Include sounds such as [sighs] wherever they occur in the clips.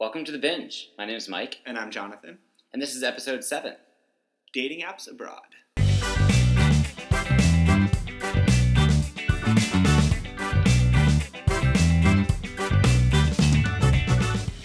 Welcome to the Bynge. My name is Mike, And I'm Jonathan. and this is episode seven. Dating apps abroad.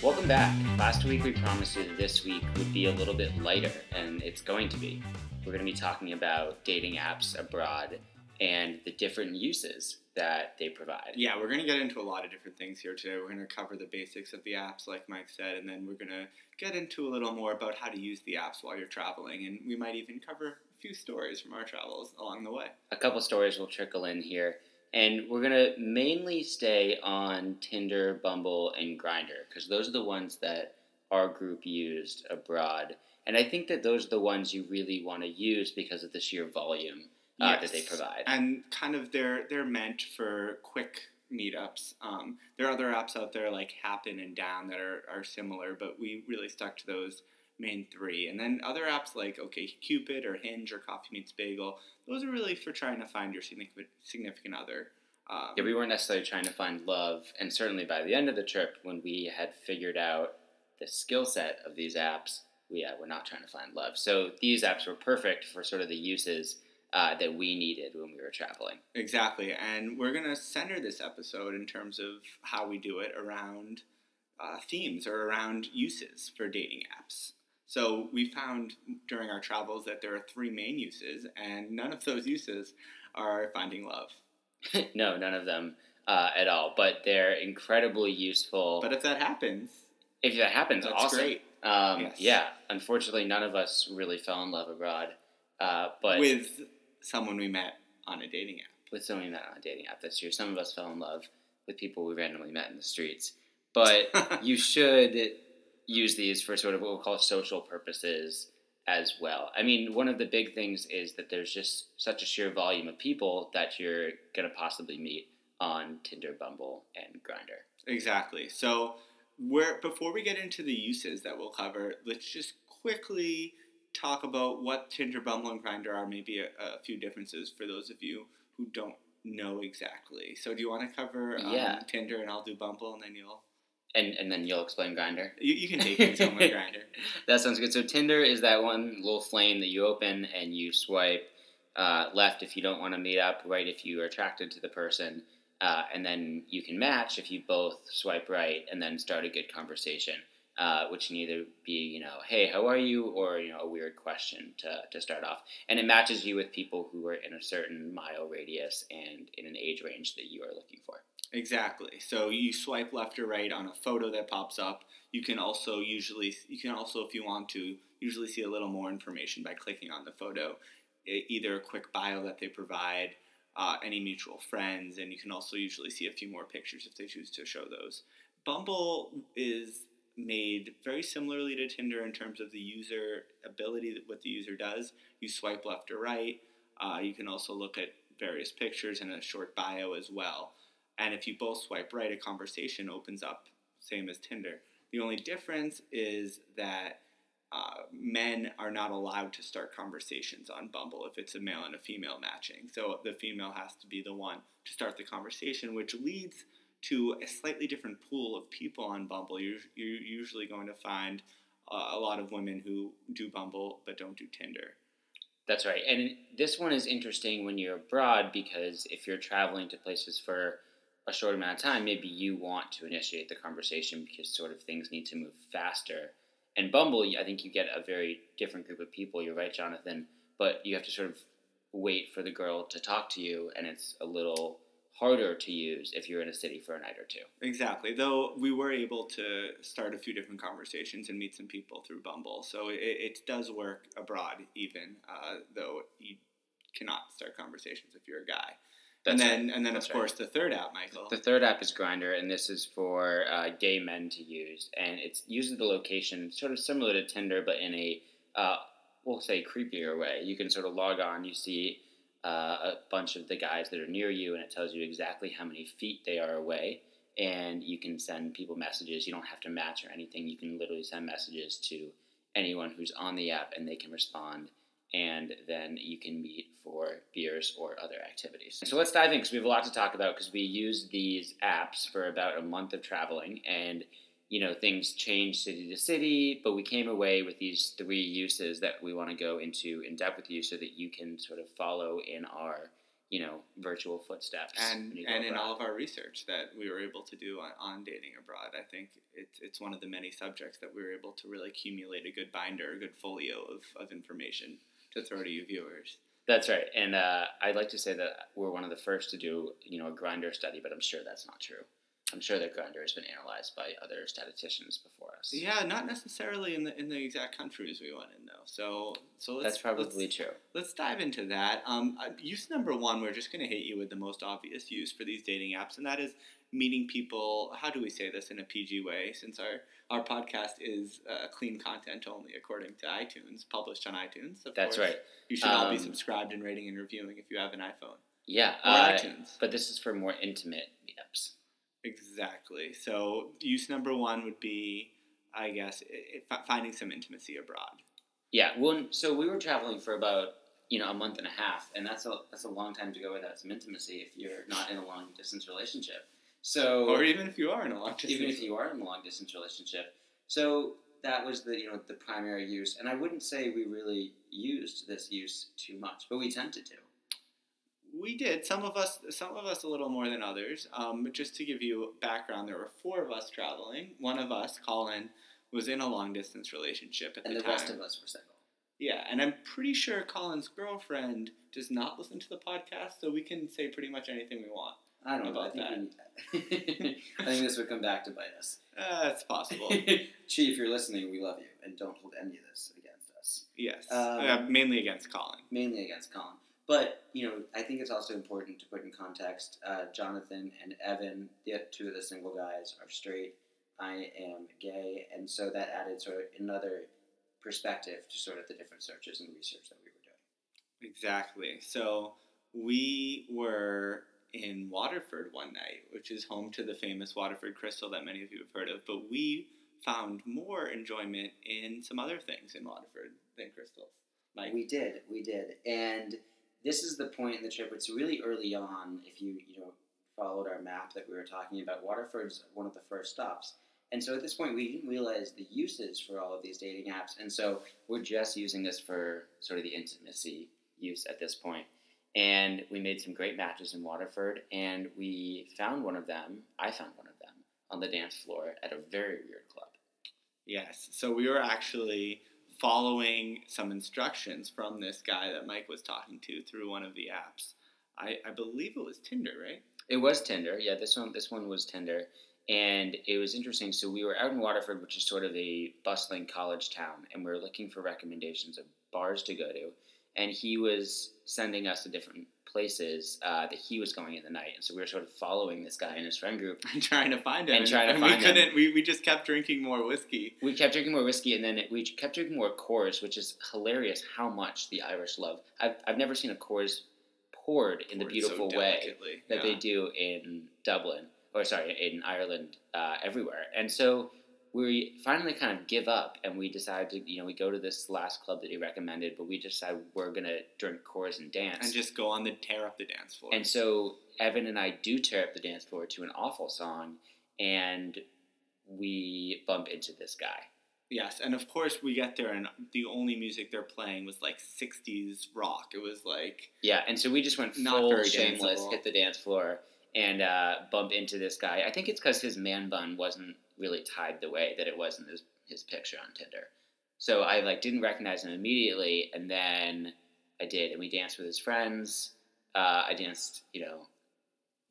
Welcome back. Last week we promised you that this week would be a little bit lighter, and it's going to be. We're going to be talking about dating apps abroad and the different uses that they provide. Yeah, we're going to get into a lot of different things here today. We're going to cover the basics of the apps, like Mike said, and then we're going to get into a little more about how to use the apps while you're traveling. And we might even cover a few stories from our travels along the way. A couple stories will trickle in here, and we're going to mainly stay on Tinder, Bumble, and Grindr because those are the ones that our group used abroad. And I think that those are the ones you really want to use because of the sheer volume uh, that they provide. And kind of they're they're meant for quick meetups. Um, there are other apps out there like Happn and Down that are, are similar, but we really stuck to those main three. And then other apps like OK Cupid or Hinge or Coffee Meets Bagel, those are really for trying to find your significant significant other. Um, Yeah, we weren't necessarily trying to find love, and certainly by the end of the trip, when we had figured out the skill set of these apps, we uh, were not trying to find love. So these apps were perfect for sort of the uses uh, that we needed when we were traveling. Exactly, and we're gonna center this episode in terms of how we do it around uh, themes or around uses for dating apps. So we found during our travels that there are three main uses, and none of those uses are finding love. [laughs] no, none of them uh, at all, but they're incredibly useful. But if that happens, if that happens, that's awesome. great. Um, Yes. Yeah, unfortunately, none of us really fell in love abroad, uh, but With someone we met on a dating app. with someone we met on a dating app this year. Some of us fell in love with people we randomly met in the streets. But [laughs] you should use these for sort of what we'll call social purposes as well. I mean, one of the big things is that there's just such a sheer volume of people that you're going to possibly meet on Tinder, Bumble, and Grindr. Exactly. So, we're, before we get into the uses that we'll cover, let's just quickly talk about what Tinder, Bumble, and Grindr are. Maybe a, a few differences for those of you who don't know exactly. So, do you want to cover um, Yeah. Tinder, and I'll do Bumble, and then you'll And, and then you'll explain Grindr. you, you can take it on my Grindr. That sounds good. So Tinder is that one little flame that you open and you swipe uh, left if you don't want to meet up, right if you are attracted to the person, uh, and then you can match if you both swipe right and then start a good conversation, uh, which can either be you know hey how are you or you know a weird question to to start off, and it matches you with people who are in a certain mile radius and in an age range that you are looking for. Exactly. So you swipe left or right on a photo that pops up. You can also usually you can also if you want to usually see a little more information by clicking on the photo, either a quick bio that they provide, uh, any mutual friends, and you can also usually see a few more pictures if they choose to show those. Bumble is made very similarly to Tinder in terms of the user ability, what the user does. You swipe left or right. Uh, you can also look at various pictures and a short bio as well. And if you both swipe right, a conversation opens up, same as Tinder. The only difference is that uh, men are not allowed to start conversations on Bumble if it's a male and a female matching. So the female has to be the one to start the conversation, which leads to a slightly different pool of people on Bumble. You're, you're usually going to find uh, a lot of women who do Bumble but don't do Tinder. That's right. And this one is interesting when you're abroad because if you're traveling to places for a short amount of time, maybe you want to initiate the conversation because sort of things need to move faster. And Bumble, I think you get a very different group of people. You're right, Jonathan, but you have to sort of wait for the girl to talk to you, and it's a little harder to use if you're in a city for a night or two. Exactly. Though we were able to start a few different conversations and meet some people through Bumble, so it, it does work abroad, even uh, though you cannot start conversations if you're a guy. and That's then, and then That's of course, the third app, Michael. The third app is Grindr, and this is for uh, gay men to use, and it uses the location sort of similar to Tinder, but in a uh, we'll say creepier way. You can sort of log on, you see uh, a bunch of the guys that are near you, and it tells you exactly how many feet they are away, and you can send people messages. You don't have to match or anything. You can literally send messages to anyone who's on the app, and they can respond and then you can meet for beers or other activities. So let's dive in because we have a lot to talk about because we use these apps for about a month of traveling and you know, things change city to city, but we came away with these three uses that we want to go into in depth with you so that you can sort of follow in our, you know, virtual footsteps. and and in all of our research that we were able to do on, on dating abroad, I think it's it's one of the many subjects that we were able to really accumulate a good binder, a good folio of, of information to throw to you viewers. That's right. And uh, I'd like to say that we're one of the first to do, you know, a Grindr study, but I'm sure that's not true. I'm sure that Grindr has been analyzed by other statisticians before us. Yeah, not necessarily in the in the exact countries we went in though. So so let's that's probably let's, true. let's dive into that. Um, uh, use number one, we're just going to hit you with the most obvious use for these dating apps, and that is meeting people. How do we say this in a PG way? Since our our podcast is uh, clean content only, according to iTunes, published on iTunes. That's course. right. You should all be Um, subscribed and rating and reviewing if you have an iPhone Yeah. or uh, iTunes. But this is for more intimate meetups. Exactly. So use number one would be, I guess, finding some intimacy abroad. Yeah. Well, so we were traveling for about you know a month and a half, and that's a that's a long time to go without some intimacy if you're not in a long distance relationship. So Or even if you are in a long distance. even if you are in a long distance relationship. So that was the you know the primary use, and I wouldn't say we really used this use too much, but we tempted to. We did. Some of us, some of us, a little more than others. Um, but just to give you background, there were four of us traveling. One of us, Colin, was in a long distance relationship at the time. And the, the time. rest of us were single. Yeah, and I'm pretty sure Colin's girlfriend does not listen to the podcast, so we can say pretty much anything we want. I don't know. I About think, we, [laughs] I think this would come back to bite us. [laughs] Uh, it's possible. [laughs] Chi, if you're listening, we love you, and don't hold any of this against us. yes, Um, Uh, mainly against Colin. Mainly against Colin. But, you know, I think it's also important to put in context uh, Jonathan and Evan, the two of the single guys, are straight. I am gay. And so that added sort of another perspective to sort of the different searches and research that we were doing. Exactly. So we were in Waterford one night, which is home to the famous Waterford Crystal that many of you have heard of. But we found more enjoyment in some other things in Waterford than crystals. Like We did, we did, and this is the point in the trip. It's really early on. If you you know followed our map that we were talking about, Waterford's one of the first stops, and so at this point we didn't realize the uses for all of these dating apps, and so we're just using this for sort of the intimacy use at this point. And we made some great matches in Waterford, and we found one of them. I found one of them on the dance floor at a very weird club. yes. So we were actually following some instructions from this guy that Mike was talking to through one of the apps. I, I believe it was Tinder, right? It was Tinder. Yeah, this one this one was Tinder. And it was interesting. So we were out in Waterford, which is sort of a bustling college town, and we were looking for recommendations of bars to go to. And he was sending us to different places uh, that he was going in the night. And so we were sort of following this guy and his friend group. [laughs] And trying to find him. And trying to we find him. couldn't. We, we just kept drinking more whiskey. We kept drinking more whiskey, and then it, we kept drinking more Coors, which is hilarious how much the Irish love. I've, I've never seen a Coors poured in the Poured so beautiful way. that Yeah. they do in Dublin, or sorry, in Ireland, uh, everywhere. And so we finally kind of give up, and we decide to, you know, we go to this last club that he recommended, but we decide we're gonna drink Coors and dance. and just go on the tear up the dance floor. And so Evan and I do tear up the dance floor to an awful song, and we bump into this guy. yes, and of course we get there, and the only music they're playing was like '60s rock. It was like Yeah, and so we just went Not full very shameless, danceable. hit the dance floor, and uh, bump into this guy. I think it's because his man bun wasn't really tied the way that it was in his, his picture on Tinder. So I like didn't recognize him immediately, and then I did, and we danced with his friends. Uh, I danced, you know,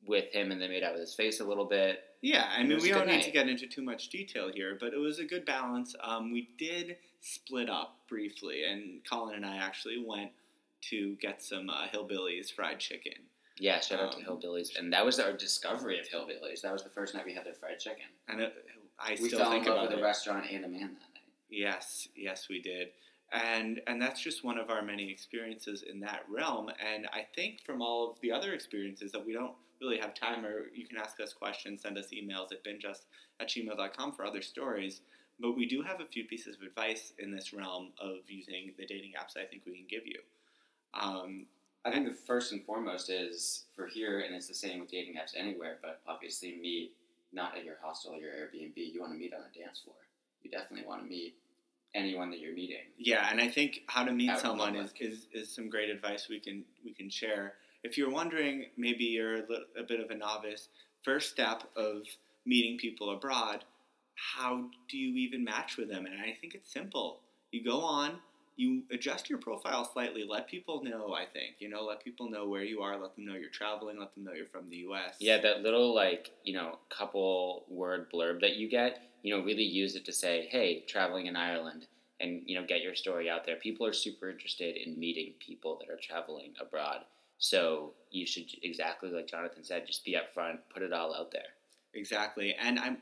with him, and then made out with his face a little bit. yeah. I mean, we don't need to get into too much detail here, but it was a good balance. Um, we did split up briefly, and Colin and I actually went to get some uh, hillbillies fried chicken. Yeah, shout out to Um, Hillbillies, and that was our discovery of Hillbillies. That was the first night we had their fried chicken. And it, I we still fell in think love about with it. a restaurant and a man that night. Yes, yes, we did. And and that's just one of our many experiences in that realm. And I think from all of the other experiences that we don't really have time, or you can ask us questions, send us emails at bingeus at gmail.com for other stories. But we do have a few pieces of advice in this realm of using the dating apps I think we can give you. Um, I think the first and foremost is for here, and it's the same with dating apps anywhere. But obviously, meet not at your hostel or your Airbnb. You want to meet on a dance floor. You definitely want to meet anyone that you're meeting. Yeah, and I think how to meet someone is, is, is some great advice we can we can share. If you're wondering, maybe you're a, little, a bit of a novice. First step of meeting people abroad, how do you even match with them? And I think it's simple. You go on, you adjust your profile slightly. Let people know. I think you know, let people know where you are. Let them know you're traveling. Let them know you're from the U.S. Yeah, that little like you know couple word blurb that you get, you know, really use it to say, "Hey, traveling in Ireland," and you know, get your story out there. People are super interested in meeting people that are traveling abroad. So you should exactly like Jonathan said, just be upfront, put it all out there. Exactly. And I'm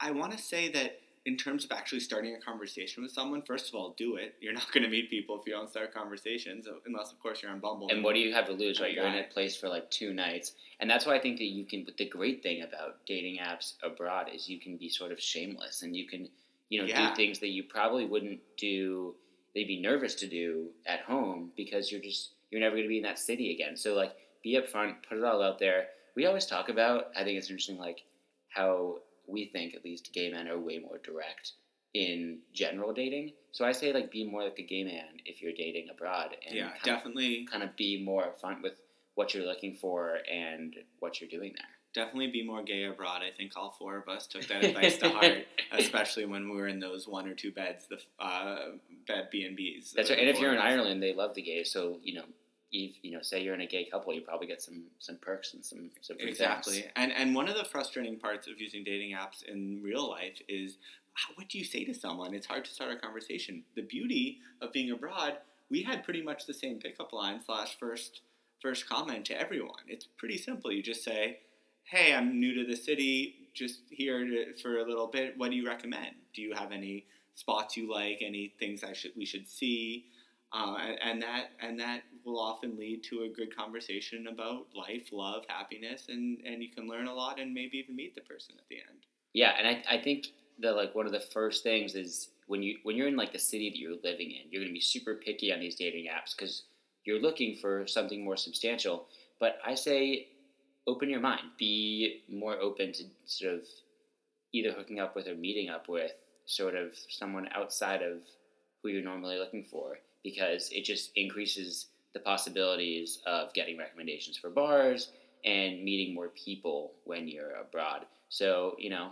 I want to say that in terms of actually starting a conversation with someone, first of all, do it. You're not going to meet people if you don't start conversations, uh, unless of course you're on Bumble. And what do you have to lose, right? You're in a place for like two nights, and that's why I think that you can. But the great thing about dating apps abroad is you can be sort of shameless, and you can, you know, Yeah. do things that you probably wouldn't do. They'd be nervous to do at home because you're just you're never going to be in that city again. So like, be upfront, put it all out there. We always talk about. I think it's interesting, like how we think at least gay men are way more direct in general dating. So I say like be more like a gay man if you're dating abroad, and Yeah, kind of definitely, kind of be more upfront with what you're looking for and what you're doing there. definitely be more gay abroad. I think all four of us took that advice to heart, [laughs] especially when we were in those one or two beds, the uh, bed B and B's. That's right. And if you're in Ireland, they love the gays. So you know, if you know, say you're in a gay couple, you probably get some some perks and some some Exactly. things. And and one of the frustrating parts of using dating apps in real life is how, what do you say to someone? It's hard to start a conversation. The beauty of being abroad, we had pretty much the same pickup line slash first first comment to everyone. It's pretty simple. You just say, "Hey, I'm new to the city, just here to, for a little bit. What do you recommend? Do you have any spots you like? Any things I should we should see?" Uh, and, and that and that will often lead to a good conversation about life, love, happiness, and and you can learn a lot and maybe even meet the person at the end. Yeah, and I, I think that like one of the first things is when you when you're in like the city that you're living in, you're gonna be super picky on these dating apps because you're looking for something more substantial. But I say, open your mind, be more open to sort of either hooking up with or meeting up with sort of someone outside of who you're normally looking for because it just increases the possibilities of getting recommendations for bars and meeting more people when you're abroad. So, you know,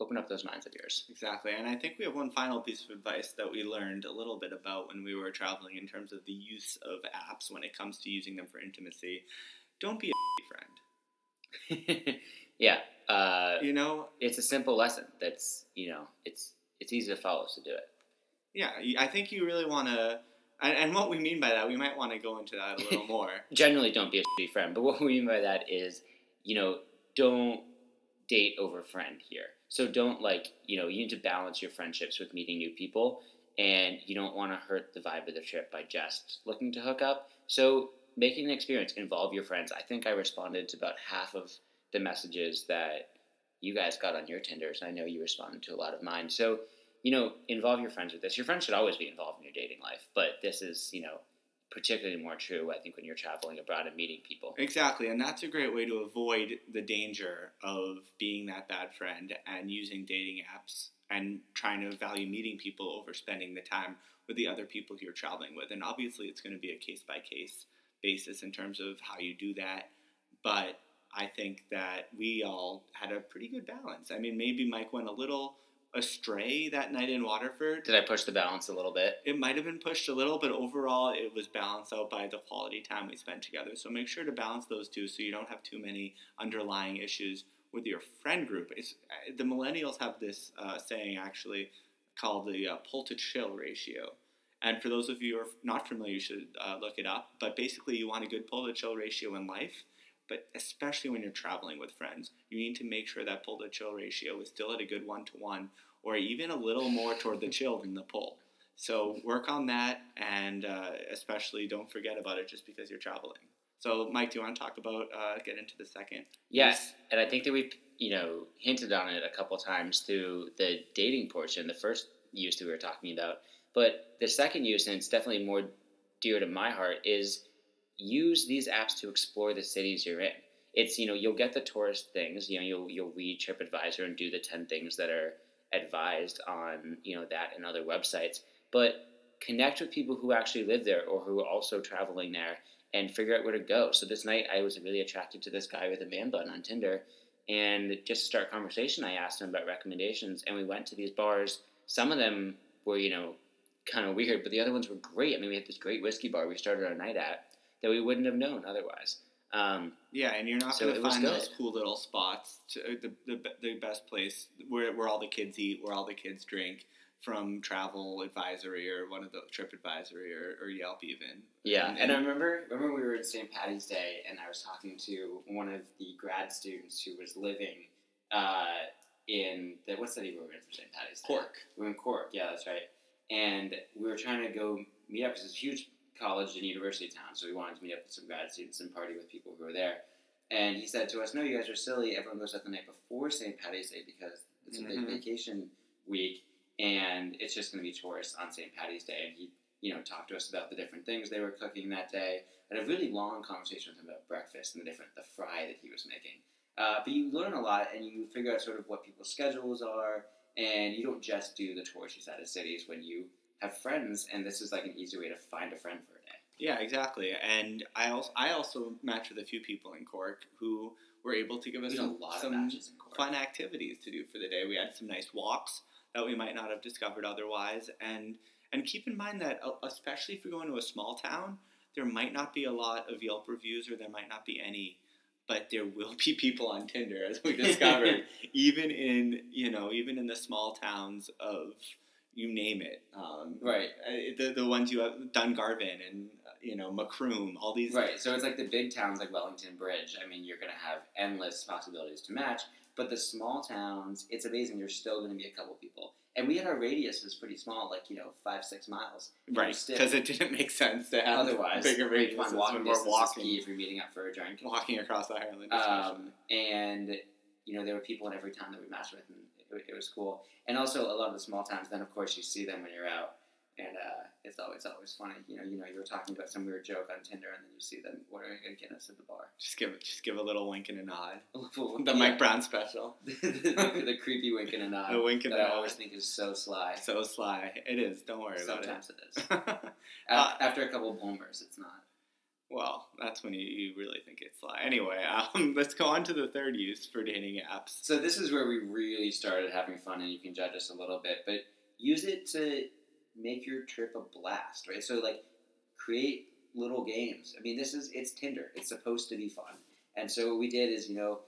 open up those minds of yours. Exactly, and I think we have one final piece of advice that we learned a little bit about when we were traveling in terms of the use of apps when it comes to using them for intimacy. Don't be a [laughs] friend. [laughs] yeah, uh, You know, it's a simple lesson that's, you know, it's it's easy to follow, so do it. yeah, I think you really want to. And, and what we mean by that, we might want to go into that a little [laughs] more. Generally, don't be a shitty friend, but what we mean by that is, you know, don't date over friend here. So don't like, you know, you need to balance your friendships with meeting new people, and you don't want to hurt the vibe of the trip by just looking to hook up. So making an experience. Involve your friends. I think I responded to about half of the messages that you guys got on your Tinders. I know you responded to a lot of mine. So, you know, involve your friends with this. Your friends should always be involved in your dating life, but this is, you know, particularly more true, I think, when you're traveling abroad and meeting people. Exactly, and that's a great way to avoid the danger of being that bad friend and using dating apps and trying to value meeting people over spending the time with the other people you're traveling with. And obviously, it's going to be a case by case basis in terms of how you do that. But I think that we all had a pretty good balance. I mean, maybe Mike went a little astray that night in Waterford. Did I push the balance a little bit? It might have been pushed a little, but overall it was balanced out by the quality time we spent together. So make sure to balance those two so you don't have too many underlying issues with your friend group. It's, uh, the millennials have this uh, saying actually called the uh, pull to chill ratio. And for those of you who are not familiar, you should uh, look it up. But basically, you want a good pull to chill ratio in life, but especially when you're traveling with friends, you need to make sure that pull to chill ratio is still at a good one to one, or even a little more toward the chill than the pull. So work on that, and uh, especially don't forget about it just because you're traveling. So, Mike, do you want to talk about uh, get into the second? Yes, and I think that we've you know hinted on it a couple times through the dating portion, the first use that we were talking about. But the second use, and it's definitely more dear to my heart, is use these apps to explore the cities you're in. it's you know you'll get the tourist things. You know you'll you'll read TripAdvisor and do the ten things that are advised on you know that and other websites, but connect with people who actually live there or who are also traveling there and figure out where to go. So this night I was really attracted to this guy with a man bun on Tinder and just to start conversation I asked him about recommendations and we went to these bars. Some of them were, you know, kind of weird, but the other ones were great. I mean, we had this great whiskey bar we started our night at that we wouldn't have known otherwise. Um, yeah, and you're not So going to find those cool little spots. To, uh, the, the the best place where where all the kids eat, where all the kids drink, from Travel Advisory or one of the Trip Advisory or, or Yelp even. Yeah, and I remember remember we were at St. Patty's Day, and I was talking to one of the grad students who was living uh, in the what's that even we in for St. Patty's Day? Cork. We were in Cork, yeah, that's right. And we were trying to go meet up because it's a huge college and university town, so we wanted to meet up with some grad students and party with people who were there. And he said to us, "No, you guys are silly. Everyone goes out the night before St. Patty's Day because it's a Mhm. big vacation week, and it's just going to be tourists on St. Patty's Day." And he, you know, talked to us about the different things they were cooking that day. I had a really long conversation with him about breakfast and the different the fry that he was making. Uh, but you learn a lot, and you figure out sort of what people's schedules are, and you don't just do the touristy side of cities when you have friends, and this is like an easy way to find a friend for a day. Yeah, exactly. And I also I also matched with a few people in Cork who were able to give us a some, lot of some fun activities to do for the day. We had some nice walks that we might not have discovered otherwise, and and keep in mind that uh, especially if you're going to a small town, there might not be a lot of Yelp reviews, or there might not be any, but there will be [laughs] people on Tinder, as we [laughs] discovered, even in you know even in the small towns of you name it, um, Right. uh, The the ones you have Dungarvan and you know Macroom, all these Right, so it's like the big towns like Wellington Bridge. I mean, you're going to have endless possibilities to match. But the small towns, it's amazing. There's still going to be a couple people, and we had our radius was pretty small, like you know, five six miles. And right because it didn't make sense to have Otherwise, bigger radius when walking we're walking if you're meeting up for a drink. walking across the Ireland. Um, and you know, there were people in every town that we matched with, and it, was cool. And also, a lot of the small towns. Then, of course, you see them when you're out, and uh, it's always always funny. You know, you know, you were talking about some weird joke on Tinder, and then you see them ordering a Guinness at the bar. just give just give a little wink and a nod. [laughs] the The Mike Brown special, [laughs] the, the, the creepy wink and a nod. the wink and a that I always think is so sly. So sly. It is. Don't worry about it. Sometimes it is. [laughs] Uh, Af- After a couple of boomers, it's not. Well, that's when you, you really think it's sly. Anyway, um, [laughs] let's go on to the third use for dating apps. So this is where we really started having fun, and you can judge us a little bit, but use it to make your trip a blast, right? So like, create little games. I mean, this is it's Tinder. It's supposed to be fun, and so what we did is, you know,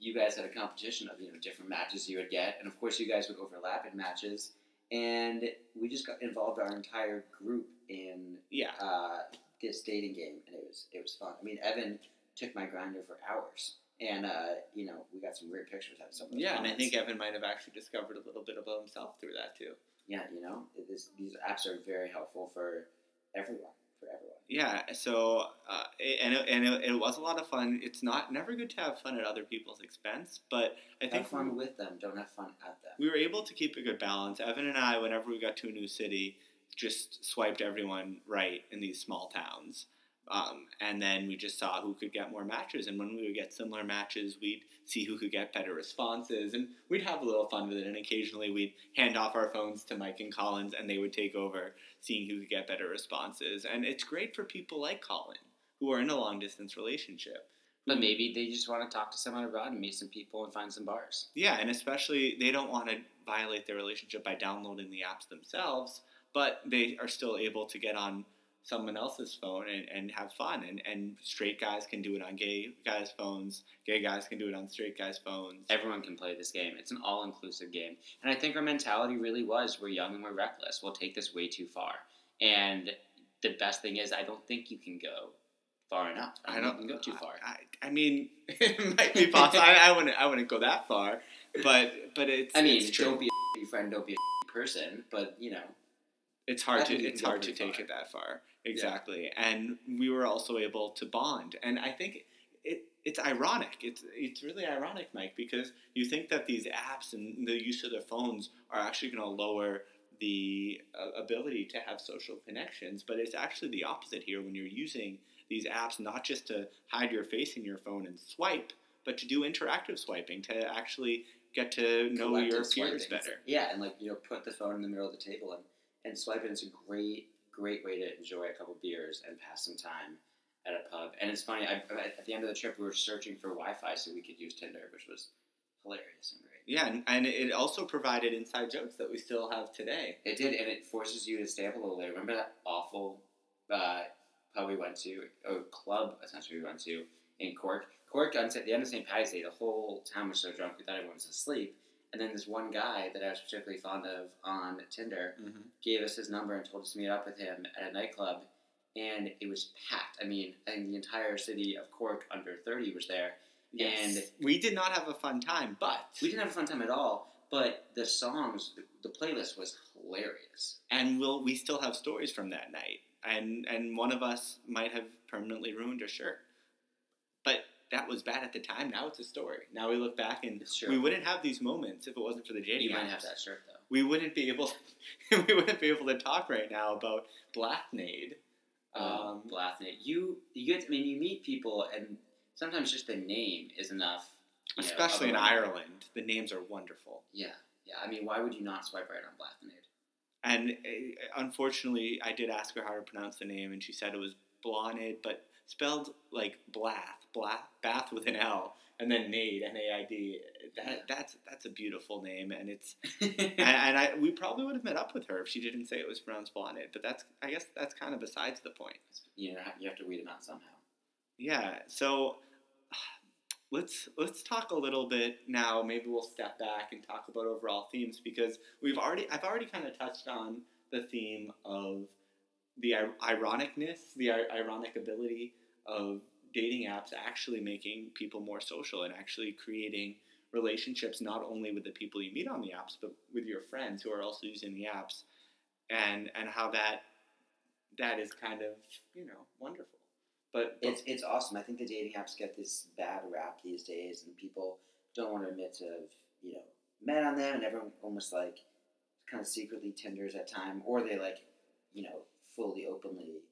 you guys had a competition of you know different matches you would get, and of course you guys would overlap in matches, and we just got involved our entire group in Yeah. uh, this dating game, and it was it was fun. I mean, Evan took my Grindr for hours, and uh, you know we got some great pictures out of some of those Yeah, and I think Evan might have actually discovered a little bit about himself through that too. yeah, you know is, these apps are very helpful for everyone, for everyone. Yeah, so uh, it- and it, and it, it was a lot of fun. It's not never good to have fun at other people's expense, but I think Have fun with them. Don't have fun at them. we were able to keep a good balance. Evan and I, whenever we got to a new city, just swiped everyone right in these small towns. Um, and then we just saw who could get more matches. And when we would get similar matches, we'd see who could get better responses. And we'd have a little fun with it. And occasionally we'd hand off our phones to Mike and Collins, and they would take over, seeing who could get better responses. And it's great for people like Colin, who are in a long distance relationship. But maybe they just want to talk to someone abroad and meet some people and find some bars. Yeah, and especially they don't want to violate their relationship by downloading the apps themselves, but they are still able to get on someone else's phone and, and have fun. And, and straight guys can do it on gay guys' phones, gay guys can do it on straight guys' phones. Everyone can play this game. It's an all-inclusive game, and I think our mentality really was: we're young and we're reckless. We'll take this way too far. And the best thing is, I don't think you can go far enough. I don't, think you can go too far. I, I mean, [laughs] it might be possible. I, I wouldn't. I wouldn't go that far, but but it's. I mean, it's don't be a [laughs] friend, don't be a [laughs] person, but you know, it's hard to it's hard to take far. it that far exactly and we were also able to bond and i think it it's ironic it's it's really ironic mike because you think that these apps and the use of their phones are actually going to lower the uh, ability to have social connections but it's actually the opposite here when you're using these apps not just to hide your face in your phone and swipe, but to do interactive swiping to actually get to know collective your peers swiping. better. Yeah, and like you know, put the phone in the middle of the table and and swipe it. It's a great great way to enjoy a couple beers and pass some time at a pub. And it's funny. I, at the end of the trip, we were searching for Wi-Fi so we could use Tinder, which was hilarious and great. Yeah, and, and it also provided inside jokes that we still have today. It did, and it forces you to stay up a little later. Remember that awful uh, pub we went to, or club essentially we went to in Cork. Cork on the end of St. Patty's Day, the whole town was so drunk we thought everyone was asleep. And then this one guy that I was particularly fond of on Tinder Mm-hmm. gave us his number and told us to meet up with him at a nightclub, and it was packed. I mean, I think the entire city of Cork under thirty was there. And we did not have a fun time, but We didn't have a fun time at all, but the songs, the playlist was hilarious. and we'll we still have stories from that night, and and one of us might have permanently ruined a shirt, that was bad at the time. Now it's a story. Now we look back and we wouldn't have these moments if it wasn't for the JD. You might have that shirt though. We wouldn't be able [laughs] we wouldn't be able to talk right now about Blathnade. Um, Um, Blathnate. You you get. I mean, you meet people, and sometimes just the name is enough. you know, especially in Ireland, the names are wonderful. Yeah, yeah. I mean, why would you not swipe right on Blathnate? And uh, unfortunately, I did ask her how to pronounce the name, and she said it was Blonid, but spelled like Blath, Blath, Bath with an L, and then Nade, N A I D. That, that's that's a beautiful name, and it's [laughs] and, and I we probably would have met up with her if she didn't say it was pronounced Blonid. But that's I guess that's kind of besides the point. you know, you have to weed them out somehow. Yeah. So [sighs] let's let's talk a little bit now. Maybe we'll step back and talk about overall themes because we've already I've already kind of touched on the theme of the ir- ironicness, the ironic ability of dating apps actually making people more social and actually creating relationships not only with the people you meet on the apps but with your friends who are also using the apps and and how that that is kind of you know wonderful but, but It's it's awesome. I think the dating apps get this bad rap these days, and people don't want to admit to you know met on them, and everyone almost like kind of secretly Tinders at time, or they like you know fully openly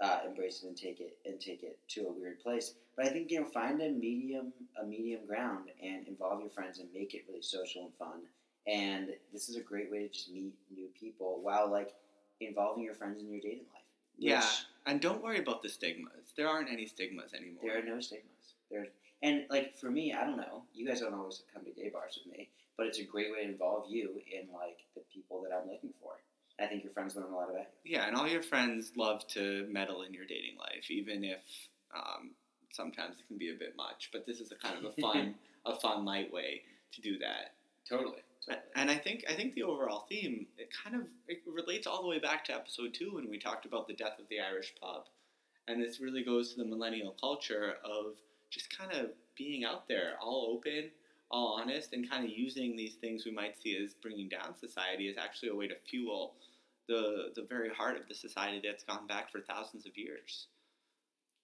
uh, embrace it and take it and take it to a weird place. But I think you know find a medium a medium ground and involve your friends and make it really social and fun. And this is a great way to just meet new people while like involving your friends in your dating life. Yeah, and don't worry about the stigmas. There aren't any stigmas anymore. There are no stigmas. There, and like for me, I don't know. You guys don't always come to gay bars with me, but it's a great way to involve you in like the people that I'm looking for. I think your friends learn a lot about you. yeah, and all your friends love to meddle in your dating life, even if um, sometimes it can be a bit much. But this is a kind of a fun, [laughs] a fun, light way to do that. Totally. And I think I think the overall theme it kind of it relates all the way back to episode two when we talked about the death of the Irish pub, and this really goes to the millennial culture of just kind of being out there, all open, all honest, and kind of using these things we might see as bringing down society as actually a way to fuel the the very heart of the society that's gone back for thousands of years.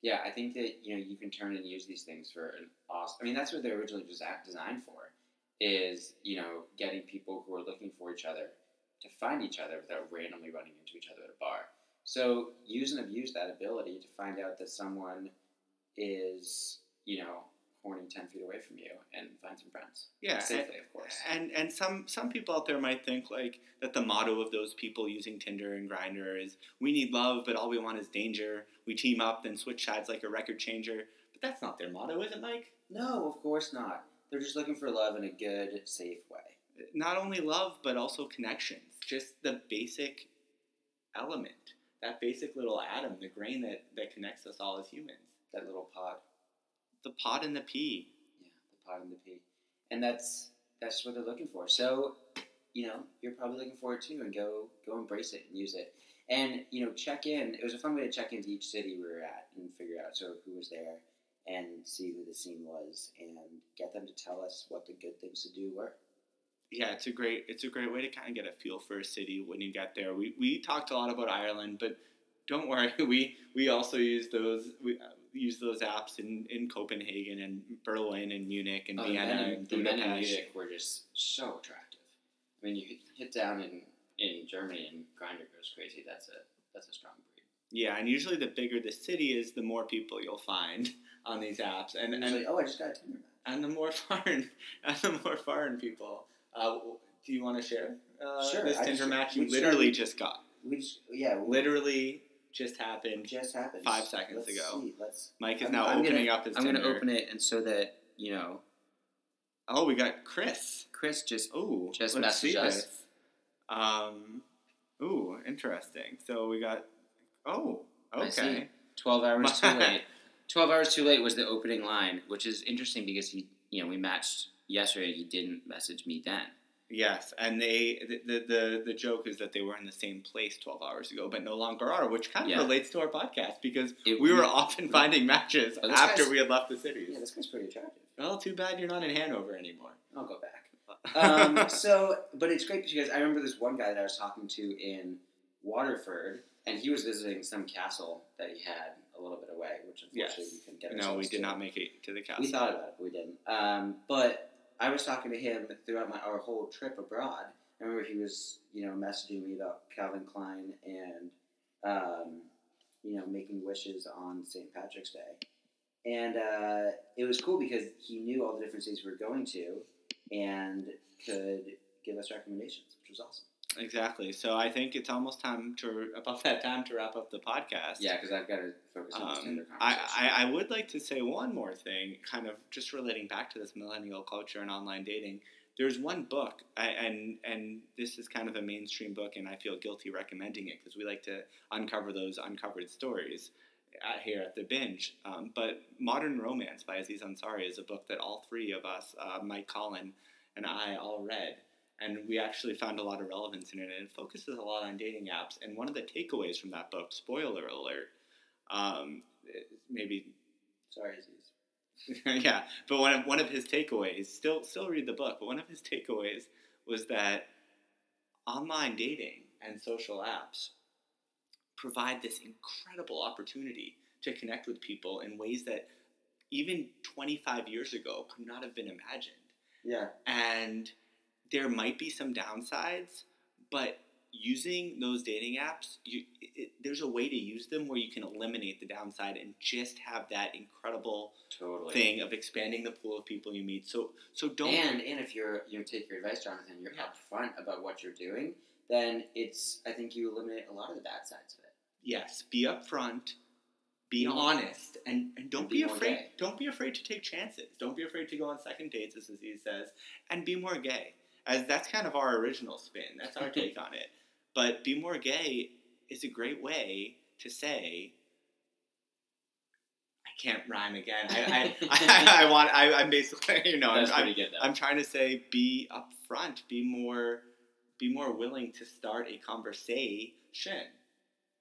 Yeah, I think that you know you can turn and use these things for an awesome. I mean, that's what they're originally designed for, is you know getting people who are looking for each other to find each other without randomly running into each other at a bar. So use and abuse that ability to find out that someone is you know horny ten feet away from you and find some friends. Yeah, and- safely, of course. And and some some people out there might think like that the motto of those people using Tinder and Grindr is we need love, but all we want is danger. We team up, then switch sides like a record changer. But that's not their motto, is it, Mike? No, of course not. They're just looking for love in a good, safe way. Not only love, but also connections. Just the basic element, that basic little atom, the grain that, that connects us all as humans. That little pod. The pod and the pea. Yeah, the pot and the pea, and that's that's what they're looking for. So, you know, you're probably looking for it too, and go go embrace it and use it. And you know, check in. It was a fun way to check into each city we were at and figure out sort of who was there and see who the scene was and get them to tell us what the good things to do were. Yeah, it's a great it's a great way to kind of get a feel for a city when you get there. We, we talked a lot about Ireland, but don't worry, [laughs] we we also use those we uh, use those apps in, in Copenhagen and Berlin and Munich and Oh, Vienna men and the men in Budapest. Munich were just so attractive. I mean, you hit- down in, in Germany and Grindr goes crazy. That's a that's a strong breed. Yeah, and usually the bigger the city is, the more people you'll find [laughs] on these apps, and And and, oh, I just got a Tinder match. and the more [laughs] foreign and the more foreign people. Uh, do you want to share uh, Sure, this Tinder match you literally just got? Just, yeah, we Literally just happened. just happened five seconds Let's ago. See. Let's. Mike is I'm- now I'm gonna- opening up his. I'm going to open it, and so that you know, Oh, we got Chris. Chris just Ooh, Just let's see us. this. Um, ooh, interesting. So we got. Oh, okay. 12 hours too [laughs] late. 12 hours too late was the opening line, which is interesting because he, you know, we matched yesterday. He didn't message me then. Yes, and they the, the the the joke is that they were in the same place twelve hours ago, but no longer are, which kind of Yeah. relates to our podcast because It- we were often finding matches Oh, after we had left the cities. Yeah, this guy's pretty attractive. Well, too bad you're not in Hanover anymore. I'll go back. [laughs] um, so, but it's great because I remember this one guy that I was talking to in Waterford, and he was visiting some castle that he had a little bit away, which unfortunately Yes. we couldn't get. no, we did to. not make it to the castle. We thought about it, but we didn't. Um, but I was talking to him throughout my our whole trip abroad. I remember he was, you know, messaging me about Calvin Klein and, um, you know, making wishes on St. Patrick's Day, and uh, it was cool because he knew all the different cities we were going to, and could give us recommendations, which was awesome. Exactly. So I think it's almost time to about that time to wrap up the podcast. Yeah, because I've got to focus on Um, Tinder I, conversation. I, I would like to say one more thing, kind of just relating back to this millennial culture and online dating. There's one book, I, and and this is kind of a mainstream book, and I feel guilty recommending it because we like to uncover those uncovered stories at, here at the Bynge. Um, but Modern Romance by Aziz Ansari is a book that all three of us, uh, Mike Colin and I, all read. And we actually found a lot of relevance in it, and it focuses a lot on dating apps. And one of the takeaways from that book, spoiler alert, um, maybe Sorry, Aziz. [laughs] yeah, but one of, one of his takeaways, still still read the book, but one of his takeaways was that online dating and social apps provide this incredible opportunity to connect with people in ways that even 25 years ago could not have been imagined. Yeah, And there might be some downsides, but using those dating apps, you, it, there's a way to use them where you can eliminate the downside and just have that incredible totally. thing of expanding the pool of people you meet. So so don't And and if you're you take your advice, Jonathan, you're Yeah. upfront about what you're doing, then it's I think you eliminate a lot of the bad sides of it. yes, be upfront, be Be honest, and, and don't and be, be afraid don't be afraid to take chances. Don't be afraid to go on second dates, as Aziz says, and be more gay. As that's kind of our original spin. That's our take on it. But be more gay is a great way to say I can't rhyme again. I I, [laughs] I, I want I, I'm basically [laughs] you know That's I'm, good. I'm trying to say be upfront, be more, be more willing to start a conversation.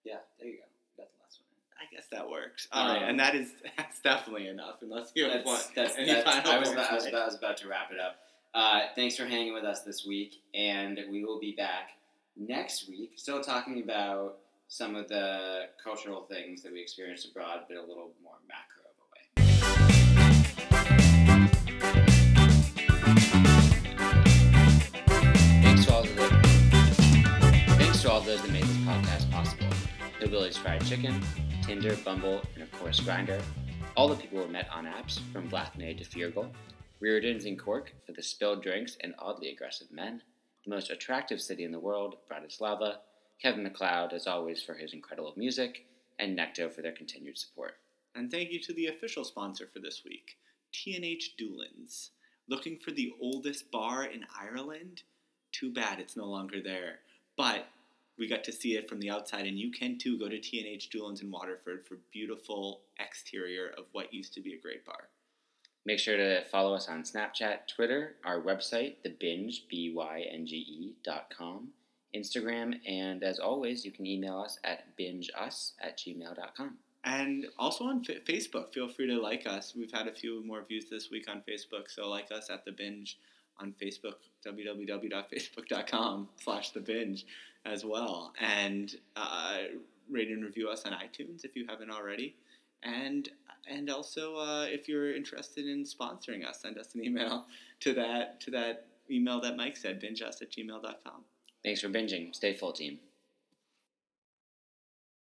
Yeah, there you go. The last one. I guess that works. All right, Um, and that is [laughs] that's definitely enough. Unless you have that's, one, that's, that's- I, was words about, I, was to about, I was about to wrap it up. Uh, thanks for hanging with us this week, and we will be back next week, still talking about some of the cultural things that we experienced abroad, but a little more macro of a way. Thanks to all the, thanks to all those that made this podcast possible. Hillbillies Fried Chicken, Tinder, Bumble, and of course Grindr. All the people we met on apps, from Blathney to Feargal. Reardon's in Cork for the spilled drinks and oddly aggressive men. The most attractive city in the world, Bratislava. Kevin MacLeod, as always, for his incredible music. And Necto for their continued support. And thank you to the official sponsor for this week, T&H Doolins. Looking for the oldest bar in Ireland? Too bad it's no longer there. But we got to see it from the outside, and you can too go to T&H Doolins in Waterford for beautiful exterior of what used to be a great bar. Make sure to follow us on Snapchat, Twitter, our website, thebynge, B-Y-N-G-E dot com, Instagram, and as always, you can email us at bingeus at gmail.com. And also on Fa- Facebook, feel free to like us. We've had a few more views this week on Facebook, so like us at The Bynge on Facebook, www.facebook.com slash The Bynge as well. And uh, rate and review us on iTunes if you haven't already. And and also, uh, if you're interested in sponsoring us, send us an email to that to that email that Mike said, bingeus at gmail.com. Thanks for binging. Stay full, team.